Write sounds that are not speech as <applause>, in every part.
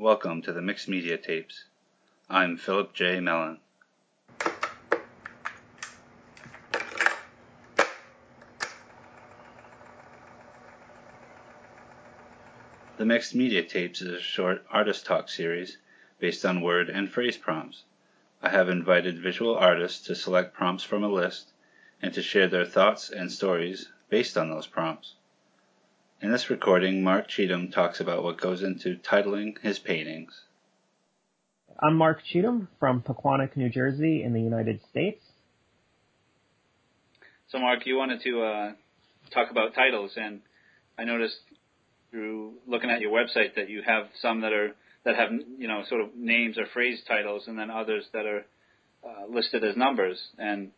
Welcome to the Mixed Media Tapes. I'm Philip J. Mellon. The Mixed Media Tapes is a short artist talk series based on word and phrase prompts. I have invited visual artists to select prompts from a list and to share their thoughts and stories based on those prompts. In this recording, Marc Cheetham talks about what goes into titling his paintings. I'm Marc Cheetham from Pequannock, New Jersey, in the United States. So, Marc, you wanted to uh, talk about titles, and I noticed through looking at your website that you have some that are that have you know sort of names or phrase titles, and then others that are uh, listed as numbers. And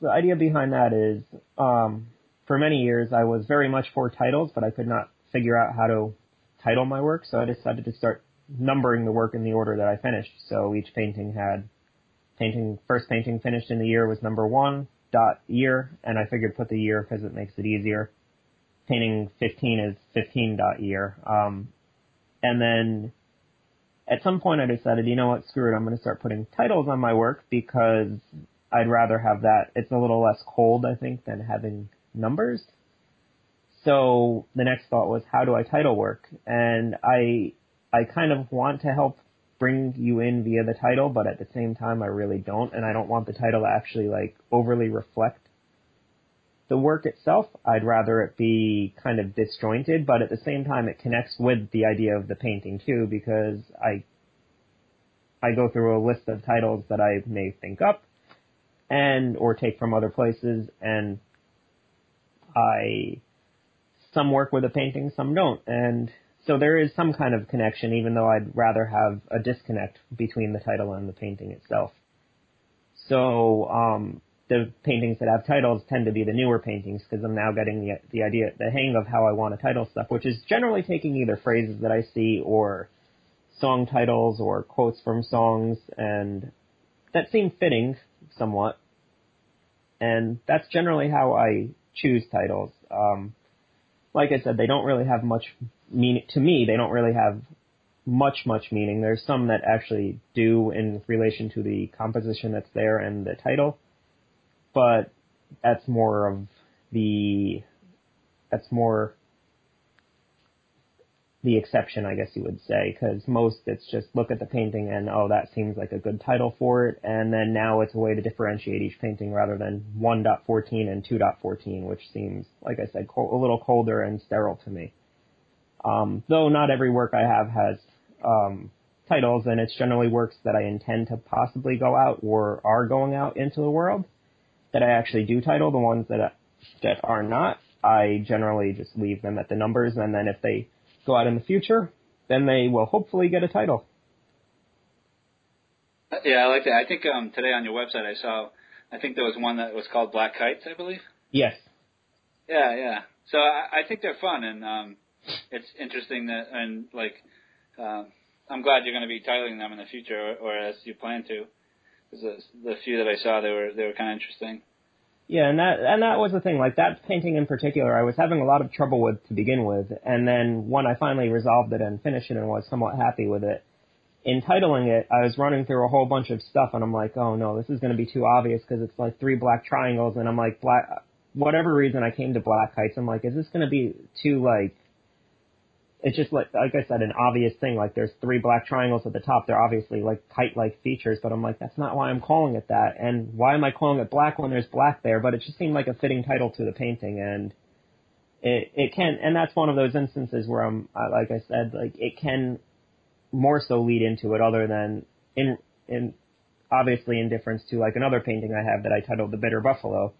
the idea behind that is um, for many years I was very much for titles, but I could not figure out how to title my work, so I decided to start numbering the work in the order that I finished. So each painting had painting first painting finished in the year was number one dot year, and I figured put the year because it makes it easier. Painting 15 is 15 dot year, um, and then at some point I decided, you know what, screw it, I'm going to start putting titles on my work because I'd rather have that. It's a little less cold, I think, than having numbers. So the next thought was, how do I title work? And I, I kind of want to help bring you in via the title, but at the same time, I really don't, and I don't want the title to actually like overly reflect the work itself. I'd rather it be kind of disjointed, but at the same time, it connects with the idea of the painting too, because I, I go through a list of titles that I may think up and or take from other places and I some work with a painting, some don't, and so there is some kind of connection, even though I'd rather have a disconnect between the title and the painting itself. So um, the paintings that have titles tend to be the newer paintings because I'm now getting the the idea, the hang of how I want to title stuff, which is generally taking either phrases that I see or song titles or quotes from songs, and that seem fitting somewhat. And that's generally how I choose titles. Um, like I said, they don't really have much meaning to me. They don't really have much much meaning. There's some that actually do in relation to the composition that's there and the title, but that's more of the that's more the exception, I guess you would say, because most it's just look at the painting and oh, that seems like a good title for it, and then now it's a way to differentiate each painting rather than 1.14 and 2.14, which seems, like I said, a little colder and sterile to me. Um, though not every work I have has um, titles, and it's generally works that I intend to possibly go out or are going out into the world that I actually do title. The ones that that are not, I generally just leave them at the numbers, and then if they go out in the future, then they will hopefully get a title. Yeah, I like that. I think um, today on your website I saw, I think there was one that was called Black Kites, I believe. Yes. Yeah, yeah. So I, I think they're fun, and um, it's interesting that, and like, uh, I'm glad you're going to be titling them in the future, or, or as you plan to. Because the, the few that I saw, they were they were kind of interesting. Yeah, and that and that was the thing. Like that painting in particular, I was having a lot of trouble with to begin with, and then when I finally resolved it and finished it and was somewhat happy with it, in titling it, I was running through a whole bunch of stuff, and I'm like, oh no, this is going to be too obvious because it's like three black triangles, and I'm like, black. Whatever reason I came to Black Kites, I'm like, is this going to be too like it's just like like I said, an obvious thing. Like there's three black triangles at the top. They're obviously like kite-like features, but I'm like, that's not why I'm calling it that. And why am I calling it black when there's black there? But it just seemed like a fitting title to the painting, and it it can. And that's one of those instances where I'm like I said, like it can more so lead into it, other than in in obviously in difference to like another painting I have that I titled the Bitter Buffalo,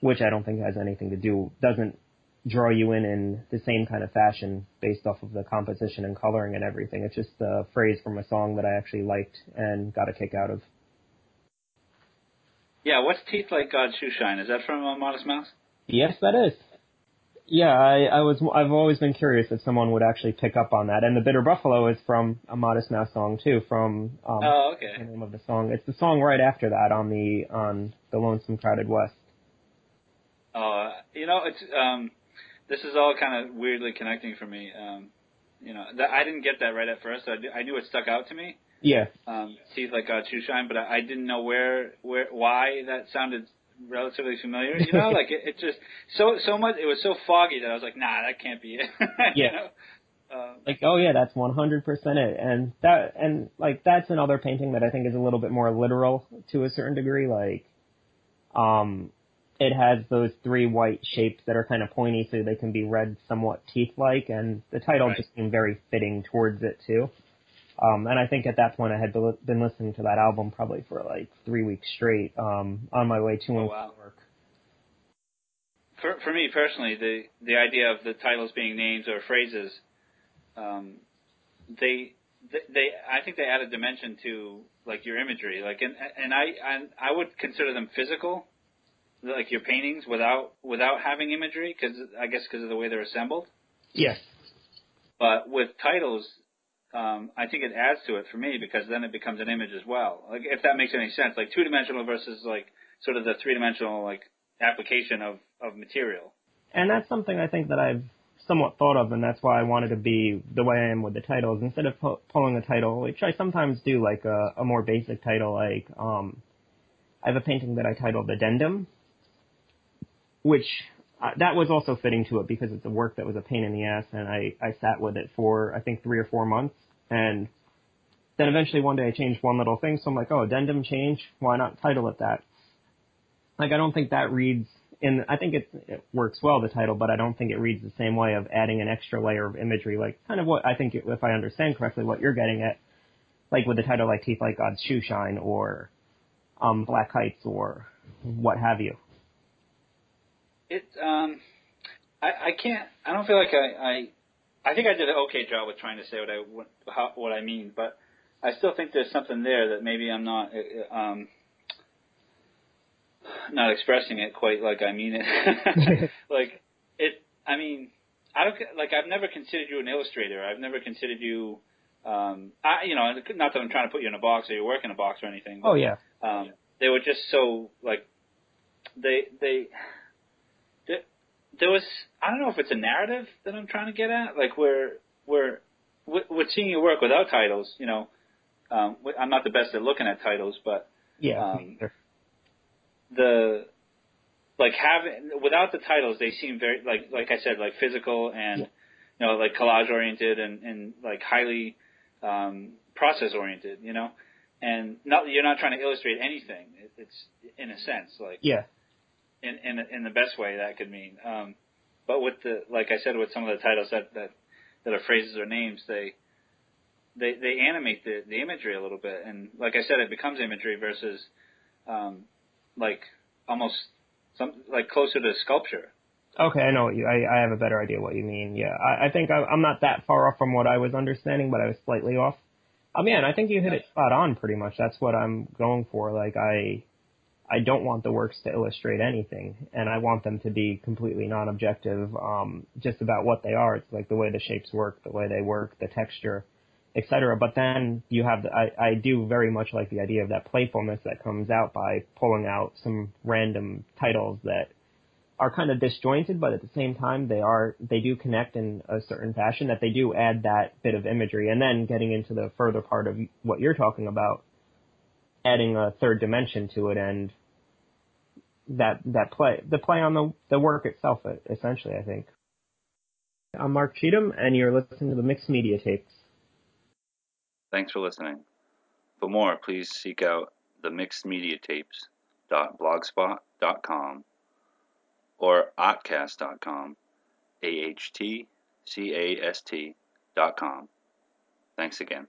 which I don't think has anything to do doesn't draw you in in the same kind of fashion based off of the composition and coloring and everything. It's just a phrase from a song that I actually liked and got a kick out of. Yeah, what's Teeth Like God's Shoe Shine? Is that from uh, Modest Mouse? Yes, that is. Yeah, I, I was. I've always been curious if someone would actually pick up on that. And the Bitter Buffalo is from a Modest Mouse song too. From um, oh, okay. The name of the song. It's the song right after that on the on the Lonesome Crowded West. Oh, uh, you know, it's um, this is all kind of weirdly connecting for me. Um, you know, that I didn't get that right at first. I, I knew it stuck out to me. Yeah. Um, teeth like God shoe shine, but I, I didn't know where where why that sounded relatively familiar. You know, <laughs> like it, it just so so much. It was so foggy that I was like, nah, that can't be it. <laughs> Yeah. you know? Um, like oh yeah that's 100% it and that and like that's another painting that i think is a little bit more literal to a certain degree like um it has those three white shapes that are kind of pointy so they can be read somewhat teeth like and the title Right. just seemed very fitting towards it too um and i think at that point i had been been listening to that album probably for like three weeks straight um on my way to Oh, and wow. work for for me personally, the the idea of the titles being names or phrases, um, they they, they I think they add a dimension to like your imagery. Like and and I I, I would consider them physical, like your paintings without without having imagery because I guess because of the way they're assembled. yes But with titles, um, I think it adds to it for me because then it becomes an image as well. Like if that makes any sense, like two dimensional versus like sort of the three dimensional like application of of material. And that's something I think that I've somewhat thought of, and that's why I wanted to be the way I am with the titles. Instead of pu- pulling a title, which I sometimes do, like a, a more basic title, like um, I have a painting that I titled Addendum, which uh, that was also fitting to it because it's a work that was a pain in the ass, and I I sat with it for I think three or four months, and then eventually one day I changed one little thing, so I'm like, oh, addendum change, why not title it that? Like I don't think that reads in. I think it, it works well the title, but I don't think it reads the same way of adding an extra layer of imagery, like kind of what I think if I understand correctly what you're getting at, like with the title like Teeth Like God's Shoe Shine or um Black Kites or what have you. It um, I I can't. I don't feel like I I I think I did an okay job with trying to say what I what, how, what I mean, but I still think there's something there that maybe I'm not uh, um not expressing it quite like I mean it. <laughs> <laughs> like it. I mean, I don't like. I've never considered you an illustrator. I've never considered you. Um, I you know not that I'm trying to put you in a box or you work in a box or anything. But, Oh yeah. um, they were just so like they they there was I don't know if it's a narrative that I'm trying to get at like where where with, with seeing your work without titles you know um, I'm not the best at looking at titles but Yeah. Um, the like having without the titles they seem very like like I said like physical and Yeah. you know like collage oriented and and like highly um, process oriented you know and not you're not trying to illustrate anything it, it's in a sense like yeah. In in in the best way that could mean um, but with the like I said with some of the titles that that that are phrases or names they they they animate the the imagery a little bit and like I said it becomes imagery versus um, like almost some like closer to sculpture Okay, I know what you. I, I have a better idea what you mean. Yeah, I, I think I, I'm not that far off from what I was understanding, but I was slightly off. Oh man, I think you hit it spot on. Pretty much, that's what I'm going for. Like I, I don't want the works to illustrate anything, and I want them to be completely non-objective, um, just about what they are. It's like the way the shapes work, the way they work, the texture, etc. But then you have, the, I, I do very much like the idea of that playfulness that comes out by pulling out some random titles that are kind of disjointed, but at the same time they are they do connect in a certain fashion that they do add that bit of imagery, and then getting into the further part of what you're talking about, adding a third dimension to it, and that that play the play on the the work itself, essentially. I think. I'm Marc Cheetham, and you're listening to the Mixed Media Tapes. Thanks for listening. For more, please seek out the mixedmediatapes.blogspot.com or otcast.com, A-H-T-C-A-S-T dot com. Thanks again.